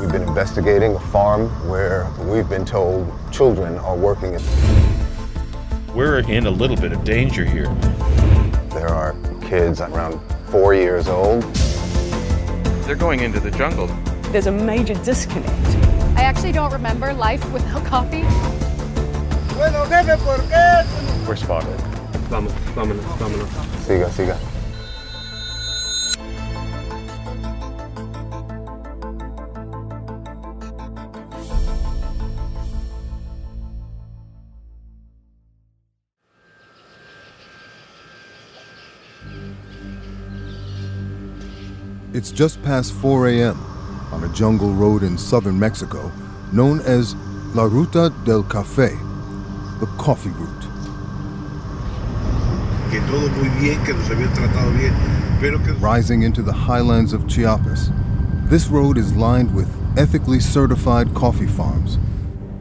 We've been investigating a farm where we've been told children are working. We're in a little bit of danger here. There are kids around four years old. They're going into the jungle. There's a major disconnect. I actually don't remember life without coffee. We're spotted. Vamos, vámonos, vámonos. Siga, siga. It's just past 4 a.m. on a jungle road in southern Mexico known as La Ruta del Café, the coffee route. que todo muy bien, que nos habían tratado bien, pero que Rising into the highlands of Chiapas, this road is lined with ethically certified coffee farms.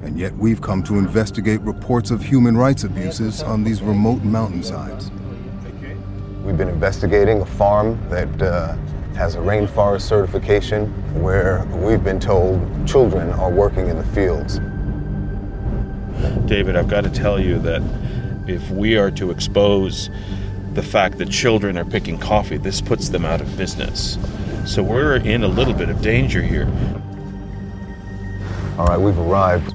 And yet we've come to investigate reports of human rights abuses on these remote mountainsides. We've been investigating a farm that uh, has a rainforest certification where we've been told children are working in the fields. David, I've got to tell you that if we are to expose the fact that children are picking coffee, this puts them out of business. So we're in a little bit of danger here. All right, we've arrived.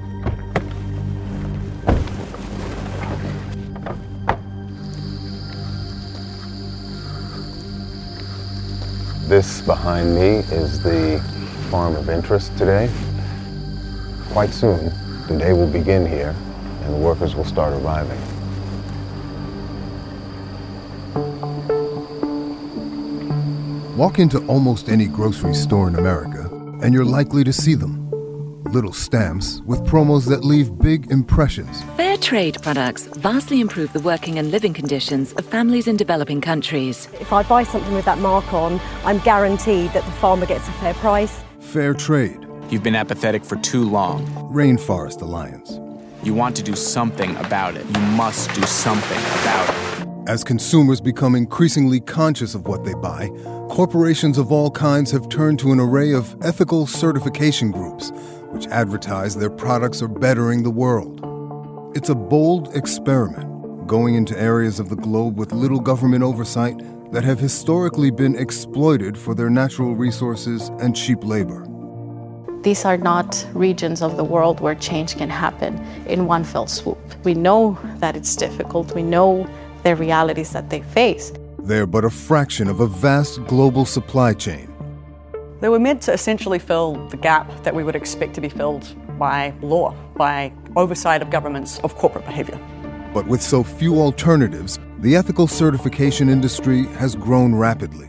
This behind me is the farm of interest today. Quite soon, the day will begin here and the workers will start arriving. Walk into almost any grocery store in America, and you're likely to see them. Little stamps with promos that leave big impressions. Fair trade products vastly improve the working and living conditions of families in developing countries. If I buy something with that mark on, I'm guaranteed that the farmer gets a fair price. Fair trade. You've been apathetic for too long. Rainforest Alliance. You want to do something about it. You must do something about it. As consumers become increasingly conscious of what they buy, corporations of all kinds have turned to an array of ethical certification groups which advertise their products are bettering the world. It's a bold experiment, going into areas of the globe with little government oversight that have historically been exploited for their natural resources and cheap labor. These are not regions of the world where change can happen in one fell swoop. We know that it's difficult, we know the realities that they face. They're but a fraction of a vast global supply chain. They were meant to essentially fill the gap that we would expect to be filled by law, by oversight of governments of corporate behavior. But with so few alternatives, the ethical certification industry has grown rapidly.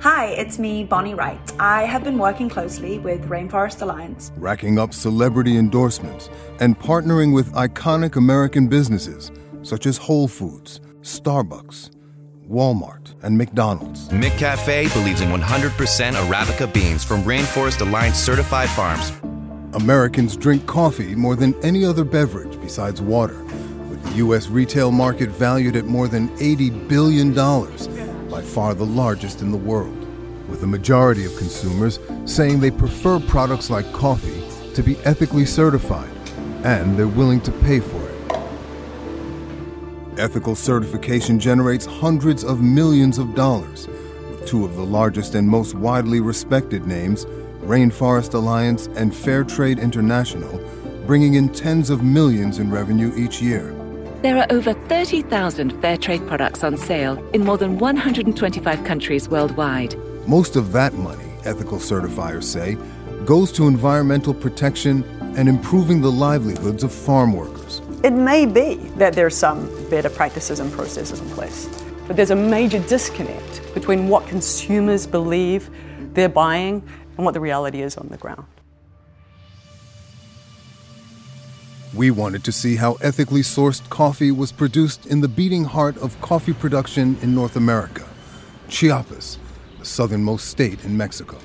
Hi, it's me, Bonnie Wright. I have been working closely with Rainforest Alliance. racking up celebrity endorsements and partnering with iconic American businesses such as Whole Foods, Starbucks, Walmart, and McDonald's. McCafe believes in 100% Arabica beans from Rainforest Alliance certified farms. Americans drink coffee more than any other beverage besides water, with the U.S. retail market valued at more than $80 billion, by far the largest in the world, with the majority of consumers saying they prefer products like coffee to be ethically certified, and they're willing to pay for it. Ethical certification generates hundreds of millions of dollars, with two of the largest and most widely respected names, Rainforest Alliance and Fairtrade International, bringing in tens of millions in revenue each year. There are over 30,000 fair trade products on sale in more than 125 countries worldwide. Most of that money, ethical certifiers say, goes to environmental protection and improving the livelihoods of farm workers. It may be that there's some better practices and processes in place, but there's a major disconnect between what consumers believe they're buying and what the reality is on the ground. We wanted to see how ethically sourced coffee was produced in the beating heart of coffee production in North America, Chiapas, the southernmost state in Mexico.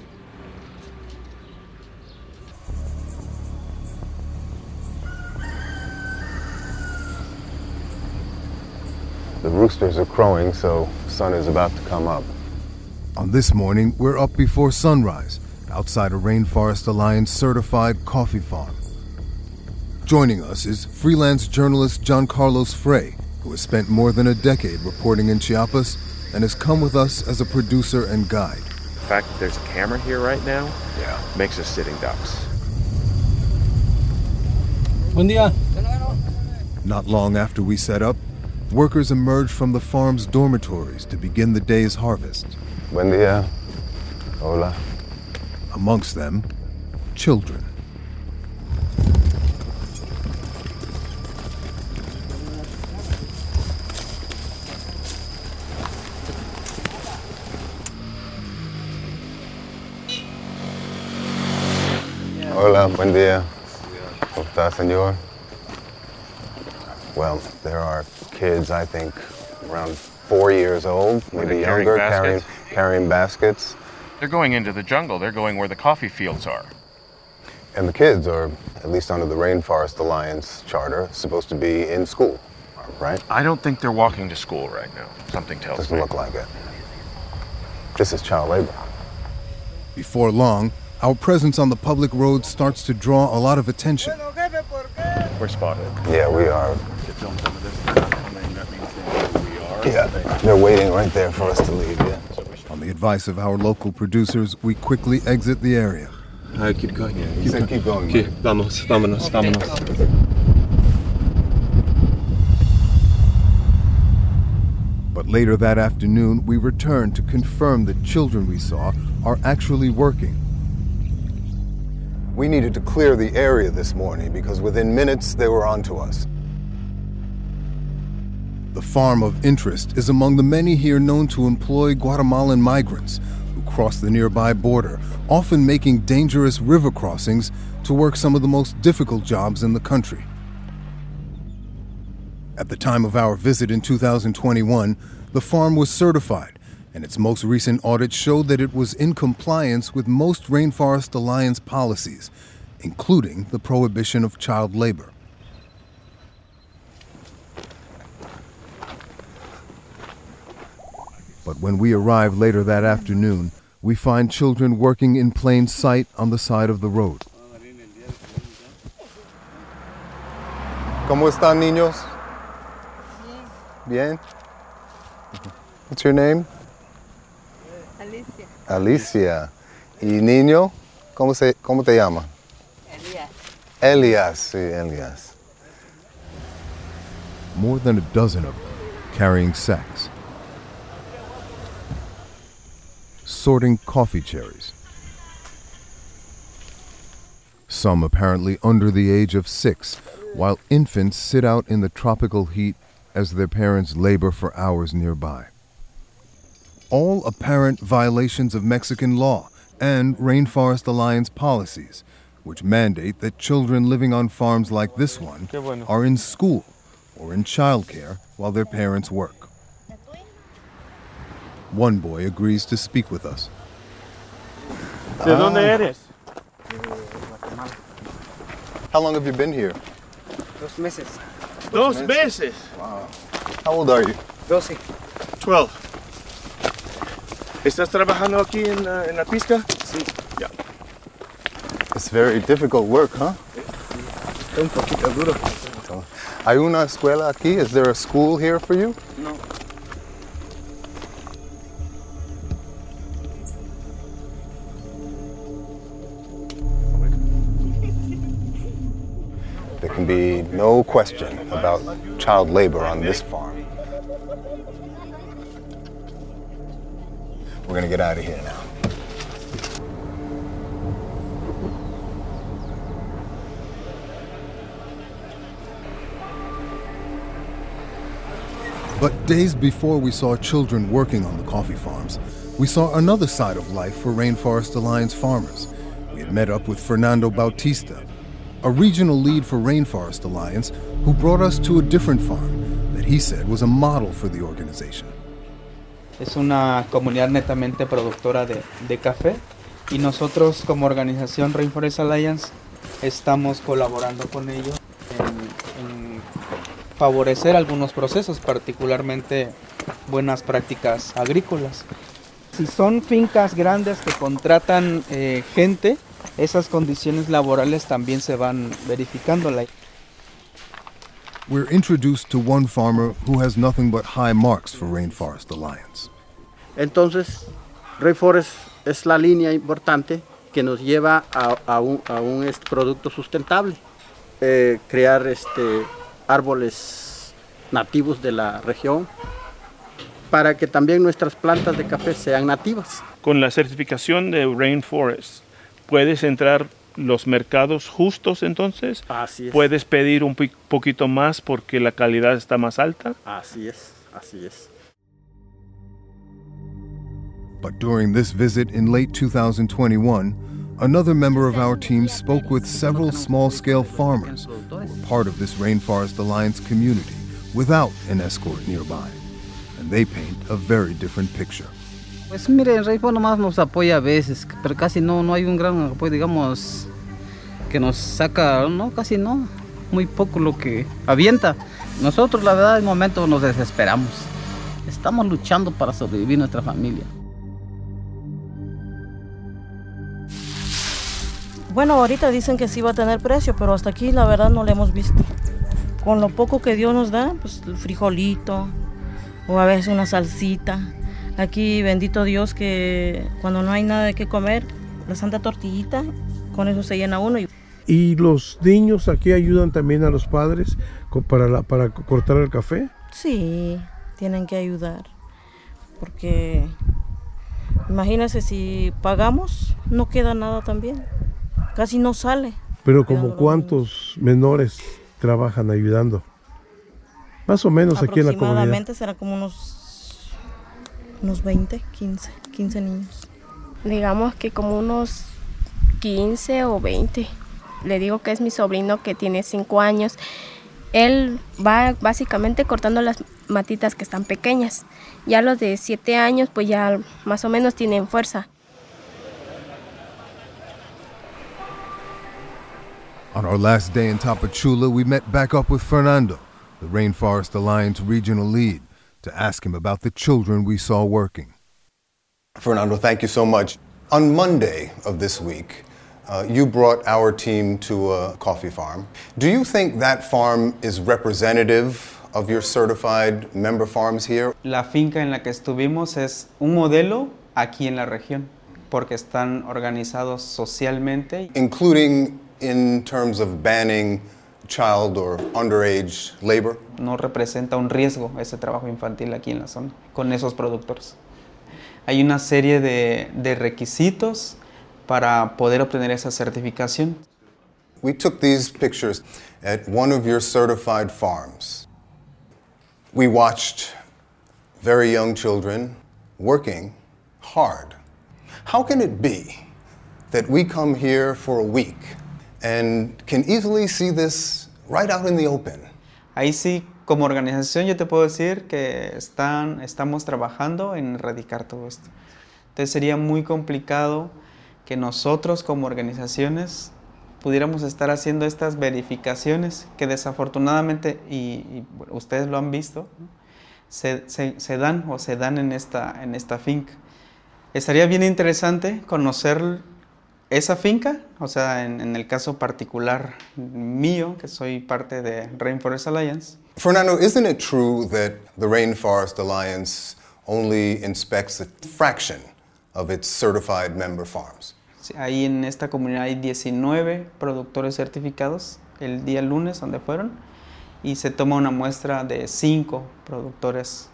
Roosters are crowing, so sun is about to come up. On this morning, we're up before sunrise outside a Rainforest Alliance certified coffee farm. Joining us is freelance journalist John Carlos Frey, who has spent more than a decade reporting in Chiapas and has come with us as a producer and guide. The fact that there's a camera here right now yeah. makes us sitting ducks. Buen día. Not long after we set up, workers emerged from the farm's dormitories to begin the day's harvest. Buen dia. Hola. Amongst them, children. Hola, buen día. ¿Cómo está, señor? Well, there are kids, I think, around four years old, maybe carrying younger, baskets. carrying, carrying baskets. They're going into the jungle. They're going where the coffee fields are. And the kids are, at least under the Rainforest Alliance charter, supposed to be in school, right? I don't think they're walking to school right now. Something tells Doesn't me. look like it. This is child labor. Before long, our presence on the public road starts to draw a lot of attention. We're spotted. Yeah, we are. Yeah, they're waiting right there for us to leave, yeah. On the advice of our local producers, we quickly exit the area. Uh, keep going. He said keep going, Okay, man. vamos, vámonos, vámonos. But later that afternoon, we return to confirm the children we saw are actually working. We needed to clear the area this morning because within minutes they were onto us. The farm of interest is among the many here known to employ Guatemalan migrants who cross the nearby border, often making dangerous river crossings to work some of the most difficult jobs in the country. At the time of our visit in 2021, the farm was certified, and its most recent audit showed that it was in compliance with most Rainforest Alliance policies, including the prohibition of child labor. But when we arrive later that afternoon, we find children working in plain sight on the side of the road. ¿Cómo están, niños? Bien. What's your name? Alicia. Alicia. ¿Y niño? ¿Cómo, se, cómo te llama? Elias. Elias, sí, Elias. More than a dozen of them carrying sacks. Sorting coffee cherries. Some apparently under the age of six, while infants sit out in the tropical heat as their parents labor for hours nearby. All apparent violations of Mexican law and Rainforest Alliance policies, which mandate that children living on farms like this one are in school or in childcare while their parents work. One boy agrees to speak with us. ¿De dónde ah. eres? How long have you been here? Dos meses. Dos meses. Wow. How old are you? Doce. 12. ¿Estás trabajando aquí en, la- en la pizca? Sí. Ya. It's very difficult work, huh? Está un poquito duro. ¿Hay una escuela aquí? Is there a school here for you? No. Be no question about child labor on this farm. We're gonna get out of here now. But days before we saw children working on the coffee farms, we saw another side of life for Rainforest Alliance farmers. We had met up with Fernando Bautista, a regional lead for Rainforest Alliance, who brought us to a different farm that he said was a model for the organization. Es una comunidad netamente productora de, de café y nosotros como organización Rainforest Alliance estamos colaborando con ellos en, en favorecer algunos procesos, particularmente buenas prácticas agrícolas. Si son fincas grandes que contratan eh, gente, esas condiciones laborales también se van verificando. We're introduced to one farmer who has nothing but high marks for Rainforest Alliance. Entonces, Rainforest es la línea importante que nos lleva a, a un, a un este, producto sustentable. Eh, crear este, árboles nativos de la región para que también nuestras plantas de café sean nativas. Con la certificación de Rainforest, ¿puedes entrar los mercados justos entonces? Así es. ¿Puedes pedir un poquito más porque la calidad está más alta? Así es, así es. But during this visit in late 2021, another member of our team spoke with several small scale farmers who were part of this Rainforest Alliance community without an escort nearby. And they paint a very different picture. Pues mire, el Rainforest nomás nos apoya a veces, pero casi no, no hay un gran apoyo, digamos, que nos saca, no, casi no, muy poco lo que avienta. Nosotros, la verdad, en momento nos desesperamos. Estamos luchando para sobrevivir nuestra familia. Bueno, ahorita dicen que sí va a tener precio, pero hasta aquí la verdad no lo hemos visto. Con lo poco que Dios nos da, pues frijolito o a veces una salsita. Aquí bendito Dios que cuando no hay nada de qué comer, la santa tortillita, con eso se llena uno. ¿Y los niños aquí ayudan también a los padres para, la, para cortar el café? Sí, tienen que ayudar. Porque imagínense si pagamos, no queda nada también casi no sale. Pero como cuántos menores trabajan ayudando? Más o menos aquí en la comunidad. Aproximadamente será como unos, unos 20, 15, 15 niños. Digamos que como unos 15 o 20. Le digo que es mi sobrino que tiene 5 años. Él va básicamente cortando las matitas que están pequeñas. Ya los de 7 años pues ya más o menos tienen fuerza. On our last day in Tapachula, we met back up with Fernando, the Rainforest Alliance regional lead, to ask him about the children we saw working. Fernando, thank you so much. On Monday of this week, uh, you brought our team to a coffee farm. Do you think that farm is representative of your certified member farms here? La finca en la que estuvimos es un modelo aquí en la región, porque están organizados socialmente. Including in terms of banning child or underage labor? No representa un riesgo ese trabajo infantil aquí en la zona con esos productores. Hay una serie de, de requisitos para poder obtener esa certificación. We took these pictures at one of your certified farms. We watched very young children working hard. How can it be that we come here for a week and can easily see this right out in the open. Ahí sí, como organización yo te puedo decir que están, estamos trabajando en erradicar todo esto. Entonces sería muy complicado que nosotros como organizaciones pudiéramos estar haciendo estas verificaciones que desafortunadamente, y, y ustedes lo han visto, se, se, se, dan o se dan en esta, en esta finca. Estaría bien interesante conocer esa finca, o sea, en, en, el caso particular mío, que soy parte de Rainforest Alliance. Fernando, isn't it true that the Rainforest Alliance only inspects a fraction of its certified member farms? Sí, ahí en esta comunidad hay 19 productores certificados el día lunes donde fueron y se toma una muestra de 5 productores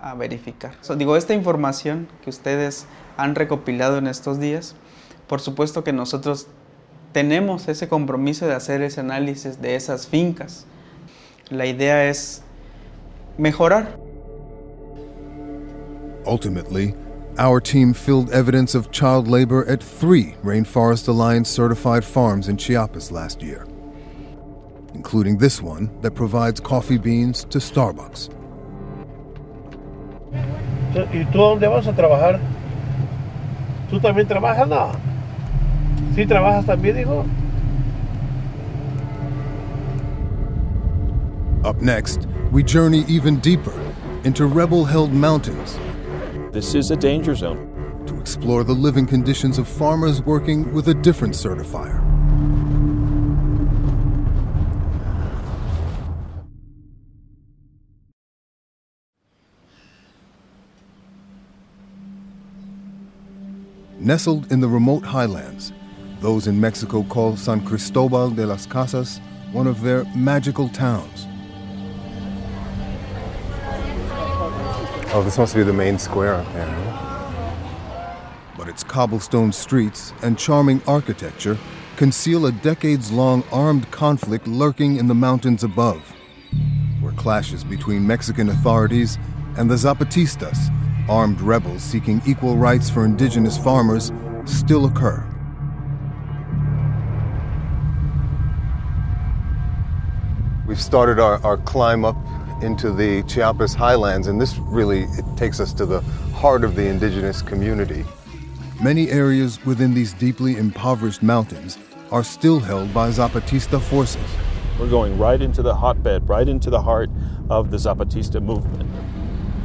a verificar. So, digo, esta información que ustedes han recopilado en estos días por supuesto que nosotros tenemos ese compromiso de hacer ese análisis de esas fincas. La idea es mejorar. Ultimately, our team filled evidence of child labor at three Rainforest Alliance certified farms in Chiapas last year, including this one that provides coffee beans to Starbucks. ¿Y tú dónde vas a trabajar? ¿Tú también trabajas? No. ¿Sí trabajas también, hijo? Up next, we journey even deeper into rebel held mountains. This is a danger zone. To explore the living conditions of farmers working with a different certifier. Nestled in the remote highlands, those in Mexico call San Cristobal de las Casas one of their magical towns. Oh, this must be the main square up there. But its cobblestone streets and charming architecture conceal a decades long armed conflict lurking in the mountains above, where clashes between Mexican authorities and the Zapatistas, armed rebels seeking equal rights for indigenous farmers, still occur. We've started our, our climb up into the Chiapas highlands, and this really it takes us to the heart of the indigenous community. Many areas within these deeply impoverished mountains are still held by Zapatista forces. We're going right into the hotbed, right into the heart of the Zapatista movement.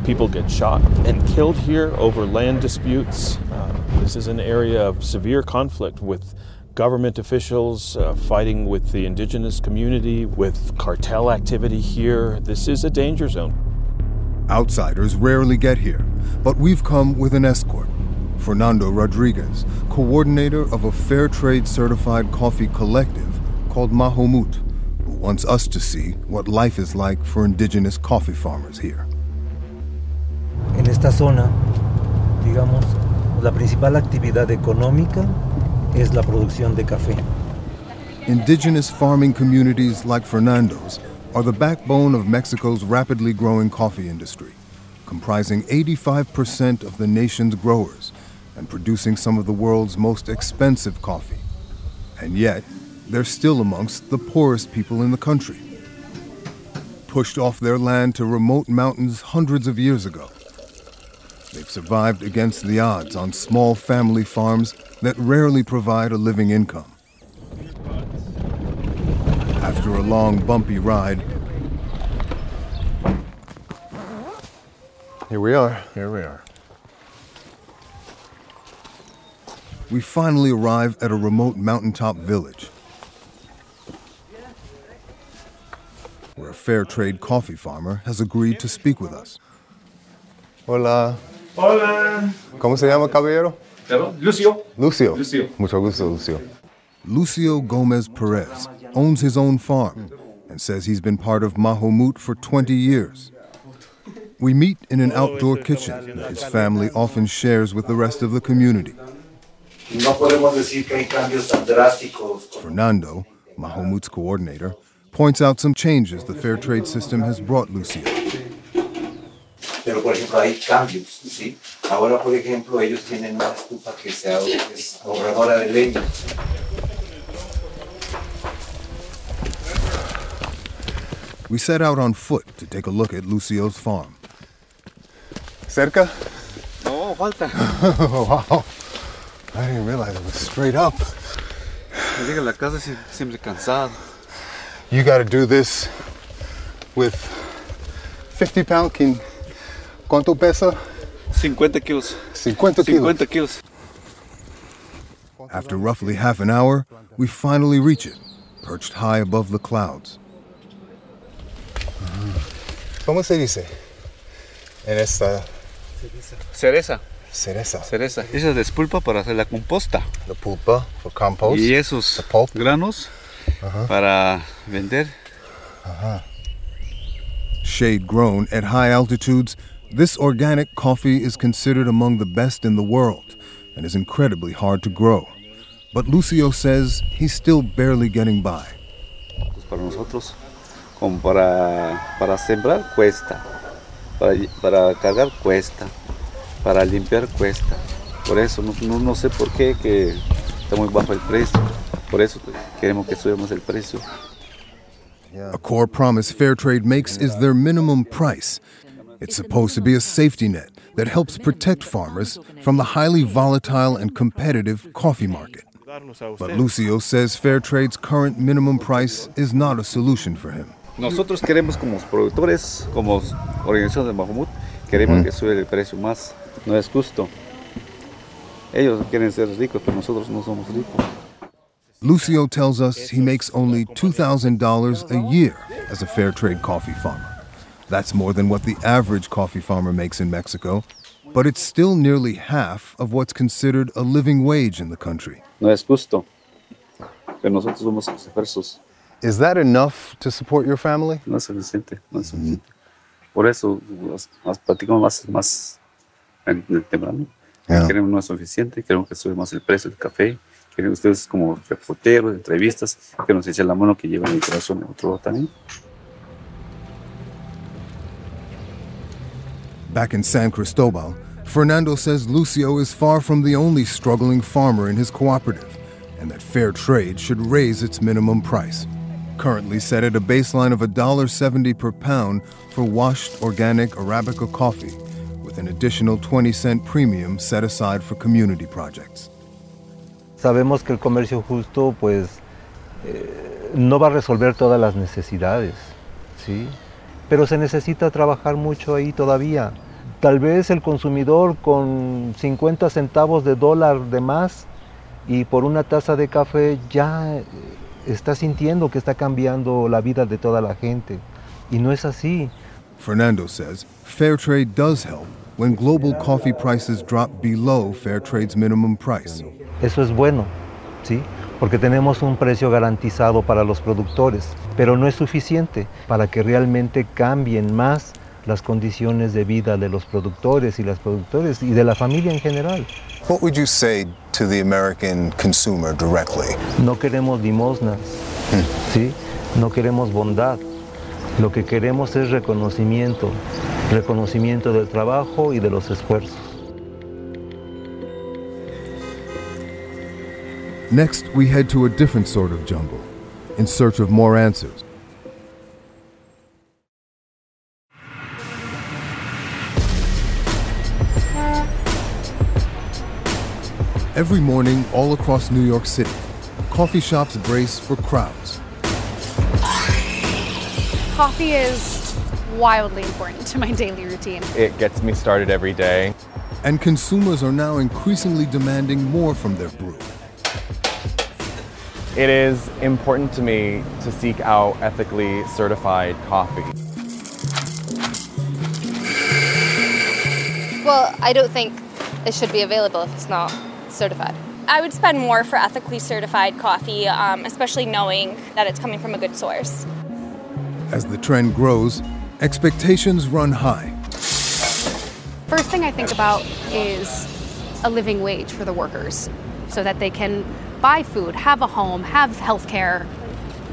People get shot and killed here over land disputes. Uh, this is an area of severe conflict with government officials uh, fighting with the indigenous community, with cartel activity here. This is a danger zone. Outsiders rarely get here, but we've come with an escort. Fernando Rodriguez, coordinator of a fair trade certified coffee collective called Majomut, who wants us to see what life is like for indigenous coffee farmers here. En esta zona, digamos, la principal actividad económica es la producción de café. Indigenous farming communities like Fernando's are the backbone of Mexico's rapidly growing coffee industry, comprising 85% of the nation's growers and producing some of the world's most expensive coffee. And yet, they're still amongst the poorest people in the country. Pushed off their land to remote mountains hundreds of years ago, they've survived against the odds on small family farms that rarely provide a living income. After a long, bumpy ride, Here we are. Here we are. we finally arrive at a remote mountaintop village where a fair trade coffee farmer has agreed to speak with us. Hola. Hola. ¿Cómo se llama, caballero? Lucio. Lucio. Lucio. Mucho gusto, Lucio. Lucio Gomez Perez owns his own farm and says he's been part of Majomut for 20 years. We meet in an outdoor kitchen that his family often shares with the rest of the community. No podemos decir que hay cambios tan drásticos. Fernando, Majomut's coordinator, points out some changes the fair trade system has brought Lucio. Pero, por ejemplo, hay cambios, ¿sí? Ahora, por ejemplo, ellos tienen una estufa que se ahor- es ahorradora de leña. We set out on foot to take a look at Lucio's farm. Cerca? No, falta. wow. I didn't realize it was straight up. Llega la casa siempre cansado. You got to do this with 50 pound kin. ¿Cuánto pesa? 50 kilos. 50 kilos. 50 kilos. After roughly half an hour, we finally reach it, perched high above the clouds. ¿Cómo se dice? En esta Cereza. cereza. Cereza. Esa es despulpa para hacer la composta. The pulpa for compost. Y esos granos para vender. Shade grown at high altitudes, this organic coffee is considered among the best in the world and is incredibly hard to grow. But Lucio says he's still barely getting by. Para nosotros, como para, para sembrar cuesta, para, para cargar cuesta, para limpiar cuesta. Por eso no, no, no sé por qué que está muy bajo el precio. Por eso queremos que subamos el precio. A core promise Fairtrade makes is their minimum price. It's supposed to be a safety net that helps protect farmers from the highly volatile and competitive coffee market. But Lucio says Fairtrade's current minimum price is not a solution for him. Nosotros queremos como productores, como organización de Majomut, queremos Mm. que sube el precio más. No es justo. Ellos quieren ser ricos, pero nosotros no somos ricos. Lucio tells us he makes only $2,000 a year as a fair trade coffee farmer. That's more than what the average coffee farmer makes in Mexico, but it's still nearly half of what's considered a living wage in the country. No es justo, pero nosotros somos esfuerzos. Is that enough to support your family? No es suficiente, no es mm-hmm. suficiente. Por eso más, más platicamos más, más en, en temprano. Yeah. Queremos no es suficiente, queremos que sube más el precio del café. Queremos ustedes como reporteros, entrevistas, que nos echen la mano, que lleven el corazón otro también. Back in San Cristobal, Fernando says Lucio is far from the only struggling farmer in his cooperative, and that fair trade should raise its minimum price. Currently set at a baseline of $1.70 per pound for washed organic Arabica coffee, with an additional 20 cent premium set aside for community projects. Sabemos que el comercio justo pues eh, no va a resolver todas las necesidades, ¿sí? Pero se necesita trabajar mucho ahí todavía. Tal vez el consumidor con 50 centavos de dólar de más y por una taza de café ya está sintiendo que está cambiando la vida de toda la gente. Y no es así. Fernando says fair trade does help when global coffee prices drop below fair trade's minimum price. Eso es bueno, ¿sí? Porque tenemos un precio garantizado para los productores, pero no es suficiente para que realmente cambien más las condiciones de vida de los productores y las productores y de la familia en general. What would you say to the American consumer directly? No queremos limosnas, ¿sí? No queremos bondad. Lo que queremos es reconocimiento, reconocimiento del trabajo y de los esfuerzos. Next, we head to a different sort of jungle in search of more answers. Every morning, all across New York City, coffee shops brace for crowds. Coffee is wildly important to my daily routine. It gets me started every day. And consumers are now increasingly demanding more from their brew. It is important to me to seek out ethically certified coffee. Well, I don't think it should be available if it's not certified. I would spend more for ethically certified coffee, um, especially knowing that it's coming from a good source. As the trend grows, expectations run high. First thing I think about is a living wage for the workers so that they can buy food, have a home, have health care,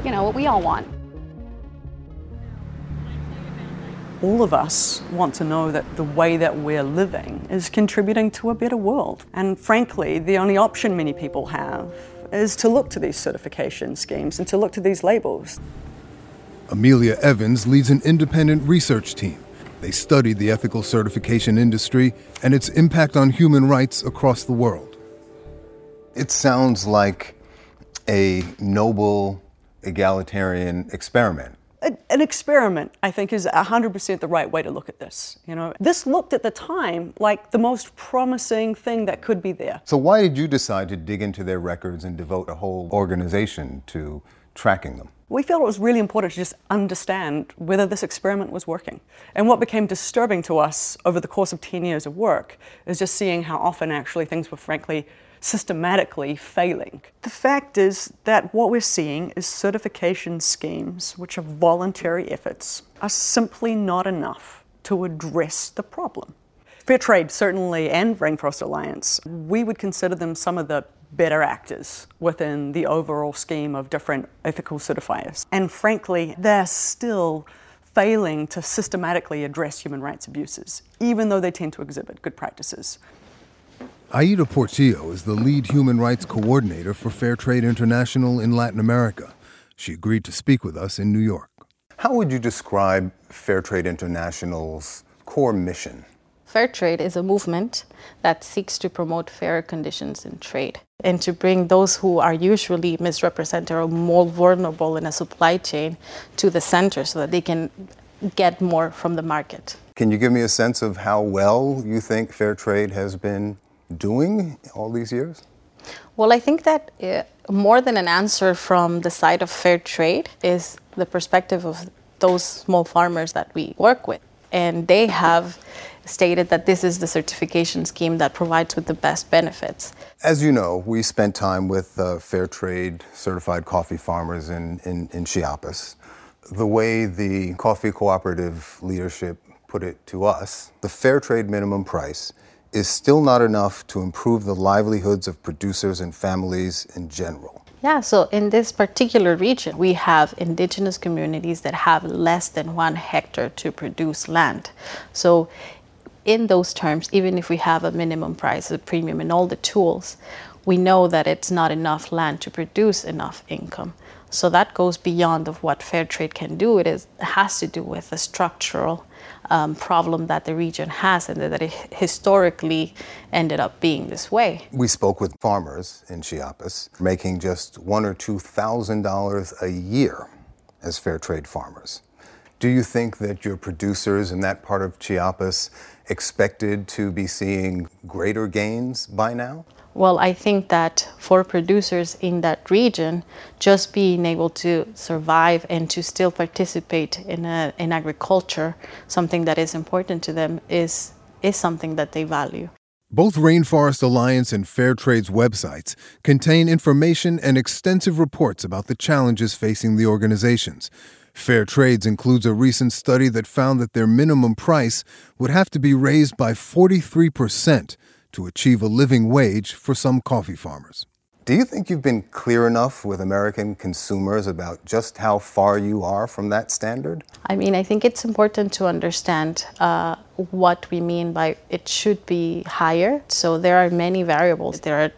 you know, what we all want. All of us want to know that the way that we're living is contributing to a better world. And frankly, the only option many people have is to look to these certification schemes and to look to these labels. Amelia Evans leads an independent research team. They study the ethical certification industry and its impact on human rights across the world. It sounds like a noble egalitarian experiment. A- An experiment, I think, is 100% the right way to look at this. You know, this looked at the time like the most promising thing that could be there. So, why did you decide to dig into their records and devote a whole organization to tracking them? We felt it was really important to just understand whether this experiment was working. And what became disturbing to us over the course of 10 years of work is just seeing how often actually things were frankly systematically failing. The fact is that what we're seeing is certification schemes, which are voluntary efforts, are simply not enough to address the problem. Fair Trade, certainly, and Rainforest Alliance, we would consider them some of the better actors within the overall scheme of different ethical certifiers. And frankly, they're still failing to systematically address human rights abuses, even though they tend to exhibit good practices. Aida Portillo is the lead human rights coordinator for Fair Trade International in Latin America. She agreed to speak with us in New York. How would you describe Fair Trade International's core mission? Fair trade is a movement that seeks to promote fairer conditions in trade and to bring those who are usually misrepresented or more vulnerable in a supply chain to the center so that they can get more from the market. Can you give me a sense of how well you think fair trade has been doing all these years? Well, I think that uh, more than an answer from the side of fair trade is the perspective of those small farmers that we work with. And they have stated that this is the certification scheme that provides with the best benefits. As you know, we spent time with uh, fair trade certified coffee farmers in, in, in Chiapas. The way the coffee cooperative leadership put it to us, the fair trade minimum price is still not enough to improve the livelihoods of producers and families in general. Yeah, so in this particular region, we have indigenous communities that have less than one hectare to produce land. So, in those terms, even if we have a minimum price, a premium, and all the tools, we know that it's not enough land to produce enough income. So that goes beyond of what fair trade can do. It is has to do with the structural um, problem that the region has and that it historically ended up being this way. We spoke with farmers in Chiapas making just one or two thousand dollars a year as fair trade farmers. Do you think that your producers in that part of Chiapas expected to be seeing greater gains by now? Well, I think that for producers in that region, just being able to survive and to still participate in, a, in agriculture, something that is important to them, is, is something that they value. Both Rainforest Alliance and Fairtrade's websites contain information and extensive reports about the challenges facing the organizations. Fairtrades includes a recent study that found that their minimum price would have to be raised by 43 percent to achieve a living wage for some coffee farmers. Do you think you've been clear enough with American consumers about just how far you are from that standard? I mean, I think it's important to understand uh, what we mean by it should be higher. So there are many variables. There are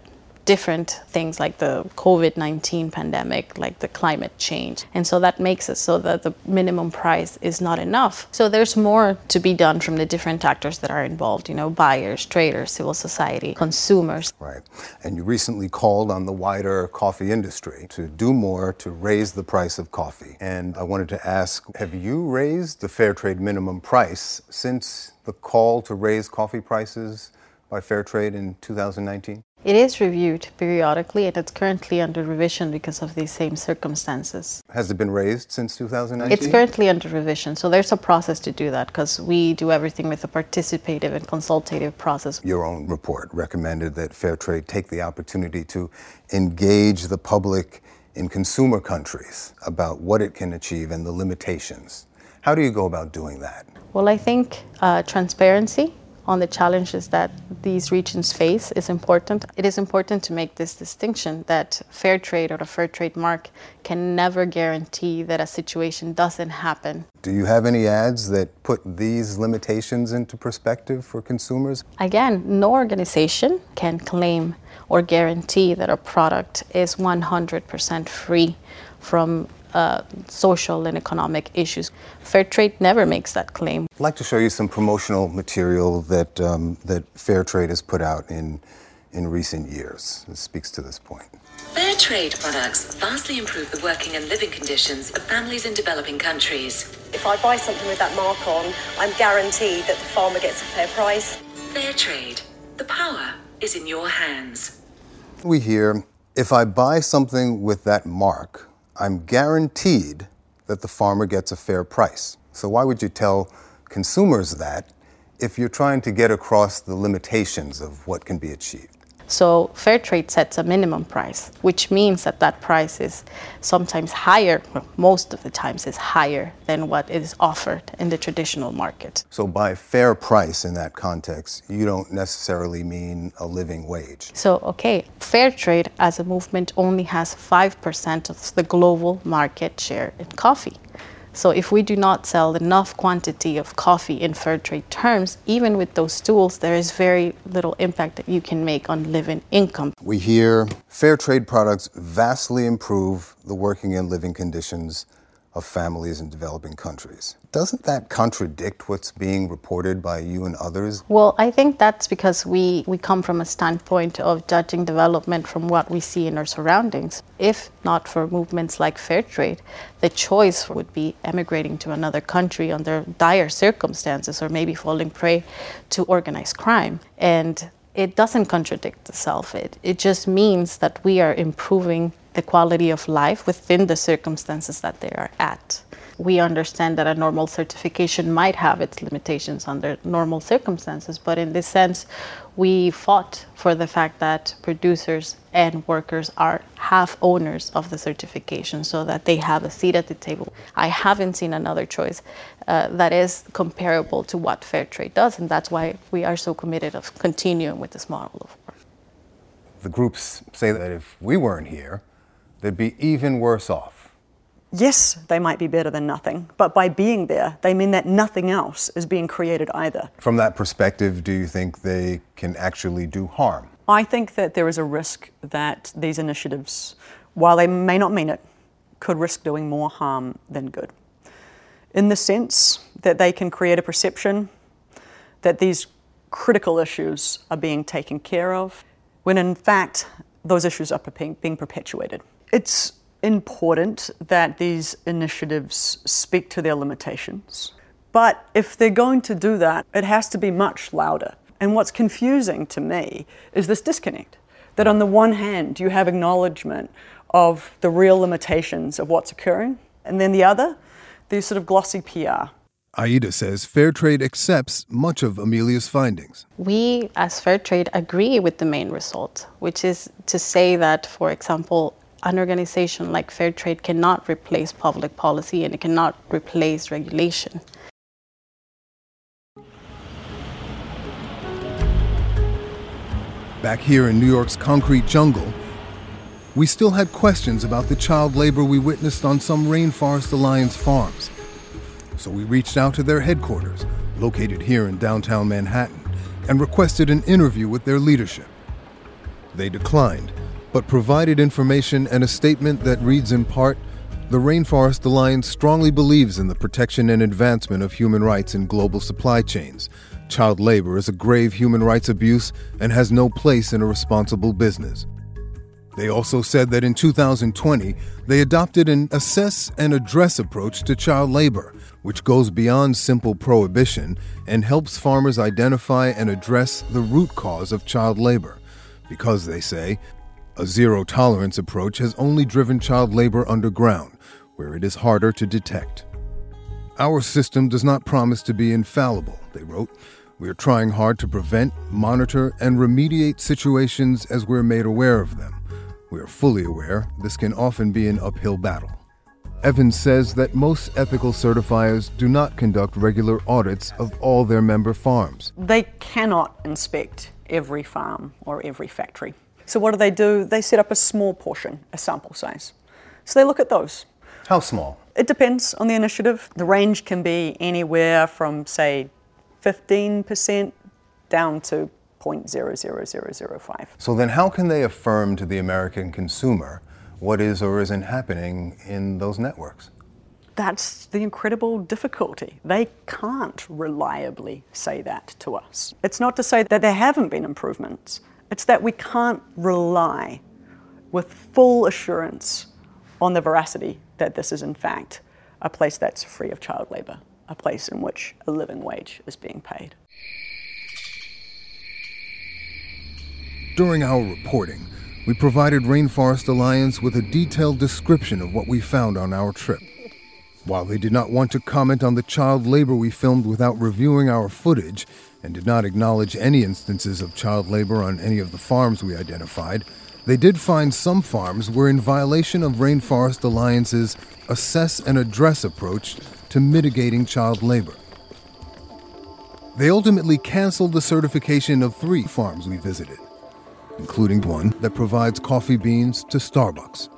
different things like the COVID 19 pandemic, like the climate change. And so that makes it so that the minimum price is not enough. So there's more to be done from the different actors that are involved, you know, buyers, traders, civil society, consumers. Right. And you recently called on the wider coffee industry to do more to raise the price of coffee. And I wanted to ask have you raised the fair trade minimum price since the call to raise coffee prices by fair trade in 2019? It is reviewed periodically and it's currently under revision because of these same circumstances. Has it been raised since 2019? It's currently under revision, so there's a process to do that because we do everything with a participative and consultative process. Your own report recommended that Fairtrade take the opportunity to engage the public in consumer countries about what it can achieve and the limitations. How do you go about doing that? Well, I think uh, transparency on the challenges that these regions face is important. It is important to make this distinction that fair trade or a fair trade mark can never guarantee that a situation doesn't happen. Do you have any ads that put these limitations into perspective for consumers? Again, no organization can claim or guarantee that a product is 100% free from uh, social and economic issues. Fair trade never makes that claim. I'd like to show you some promotional material that, um, that Fair Trade has put out in, in recent years. It speaks to this point. Fair trade products vastly improve the working and living conditions of families in developing countries. If I buy something with that mark on, I'm guaranteed that the farmer gets a fair price. Fair trade. The power is in your hands. We hear if I buy something with that mark, I'm guaranteed that the farmer gets a fair price. So why would you tell consumers that if you're trying to get across the limitations of what can be achieved? So fair trade sets a minimum price, which means that that price is sometimes higher, most of the times is higher than what is offered in the traditional market. So by fair price in that context, you don't necessarily mean a living wage. So okay, fair trade as a movement only has 5% of the global market share in coffee. So if we do not sell enough quantity of coffee in fair trade terms, even with those tools, there is very little impact that you can make on living income. We hear fair trade products vastly improve the working and living conditions of families in developing countries. Doesn't that contradict what's being reported by you and others? Well, I think that's because we, we come from a standpoint of judging development from what we see in our surroundings. If not for movements like fair trade, the choice would be emigrating to another country under dire circumstances or maybe falling prey to organized crime. And it doesn't contradict itself. It, it just means that we are improving the quality of life within the circumstances that they are at. We understand that a normal certification might have its limitations under normal circumstances, but in this sense, we fought for the fact that producers and workers are half owners of the certification so that they have a seat at the table. I haven't seen another choice uh, that is comparable to what fair trade does, and that's why we are so committed of continuing with this model of work. The groups say that if we weren't here, they'd be even worse off. Yes, they might be better than nothing, but by being there, they mean that nothing else is being created either. From that perspective, do you think they can actually do harm? I think that there is a risk that these initiatives, while they may not mean it, could risk doing more harm than good. In the sense that they can create a perception that these critical issues are being taken care of, when in fact those issues are being perpetuated. It's important that these initiatives speak to their limitations. But if they're going to do that, it has to be much louder. And what's confusing to me is this disconnect that on the one hand, you have acknowledgement of the real limitations of what's occurring, and then the other, these sort of glossy PR. Aida says Fairtrade accepts much of Amelia's findings. We, as Fairtrade, agree with the main result, which is to say that, for example, an organization like Fairtrade cannot replace public policy and it cannot replace regulation. Back here in New York's concrete jungle, we still had questions about the child labor we witnessed on some Rainforest Alliance farms. So we reached out to their headquarters, located here in downtown Manhattan, and requested an interview with their leadership. They declined, but provided information and a statement that reads in part The Rainforest Alliance strongly believes in the protection and advancement of human rights in global supply chains. Child labor is a grave human rights abuse and has no place in a responsible business. They also said that in 2020, they adopted an assess and address approach to child labor, which goes beyond simple prohibition and helps farmers identify and address the root cause of child labor. Because, they say, a zero tolerance approach has only driven child labor underground, where it is harder to detect. Our system does not promise to be infallible, they wrote. We are trying hard to prevent, monitor, and remediate situations as we're made aware of them. We are fully aware this can often be an uphill battle. Evans says that most ethical certifiers do not conduct regular audits of all their member farms. They cannot inspect every farm or every factory. So what do they do? They set up a small portion, a sample size. So they look at those. How small? It depends on the initiative. The range can be anywhere from, say, 15% down to 0.00005. So then, how can they affirm to the American consumer what is or isn't happening in those networks? That's the incredible difficulty. They can't reliably say that to us. It's not to say that there haven't been improvements, it's that we can't rely with full assurance on the veracity that this is, in fact, a place that's free of child labour, a place in which a living wage is being paid. During our reporting, we provided Rainforest Alliance with a detailed description of what we found on our trip. While they did not want to comment on the child labor we filmed without reviewing our footage, and did not acknowledge any instances of child labor on any of the farms we identified, they did find some farms were in violation of Rainforest Alliance's assess and address approach to mitigating child labor. They ultimately canceled the certification of three farms we visited, including one that provides coffee beans to Starbucks.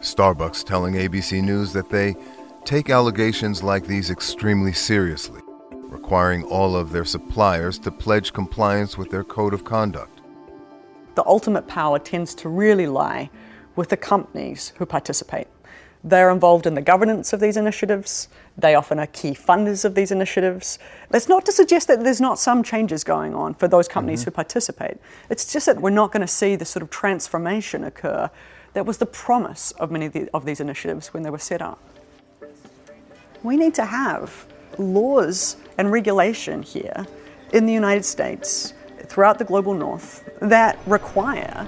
Starbucks telling ABC News that they take allegations like these extremely seriously requiring all of their suppliers to pledge compliance with their code of conduct. The ultimate power tends to really lie with the companies who participate. They're involved in the governance of these initiatives. They often are key funders of these initiatives. That's not to suggest that there's not some changes going on for those companies mm-hmm. who participate. It's just that we're not going to see the sort of transformation occur that was the promise of many of, the, of these initiatives when they were set up. We need to have laws and regulation here in the United States throughout the global north that require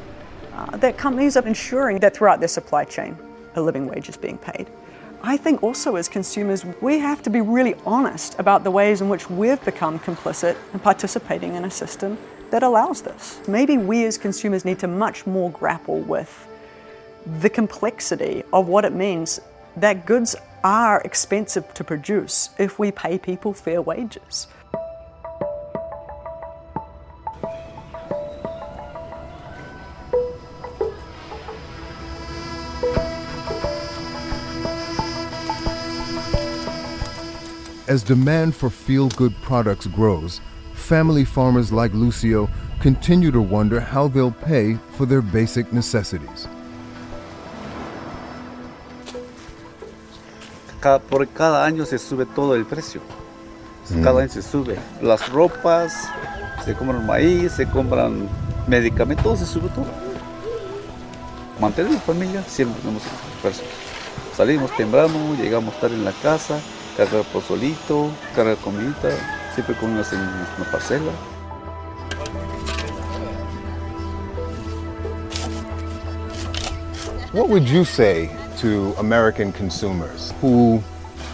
uh, that companies are ensuring that throughout their supply chain a living wage is being paid. I think also as consumers, we have to be really honest about the ways in which we've become complicit in participating in a system that allows this. Maybe we as consumers need to much more grapple with the complexity of what it means that goods are expensive to produce if we pay people fair wages. As demand for feel good products grows, family farmers like Lucio continue to wonder how they'll pay for their basic necessities. Cada, por cada año se sube todo el precio. Cada año se sube. Las ropas, se compran maíz, se compran medicamentos, todo se sube todo. Mantener la familia siempre tenemos esfuerzos. Salimos temprano, llegamos tarde en la casa, cargar pozolito, cargar comida, siempre unas en una parcela. What would you say to American consumers who,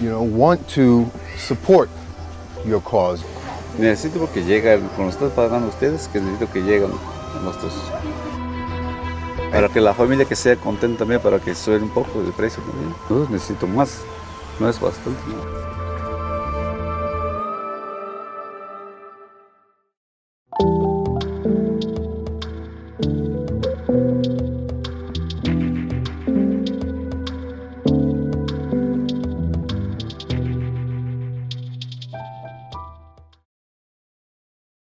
you know, want to support your cause? Necesito que lleguen, cuando están pagando ustedes, que necesito que lleguen a nuestros... Para que la familia que sea contenta también, para que suene un poco el precio también. Necesito más, no es bastante.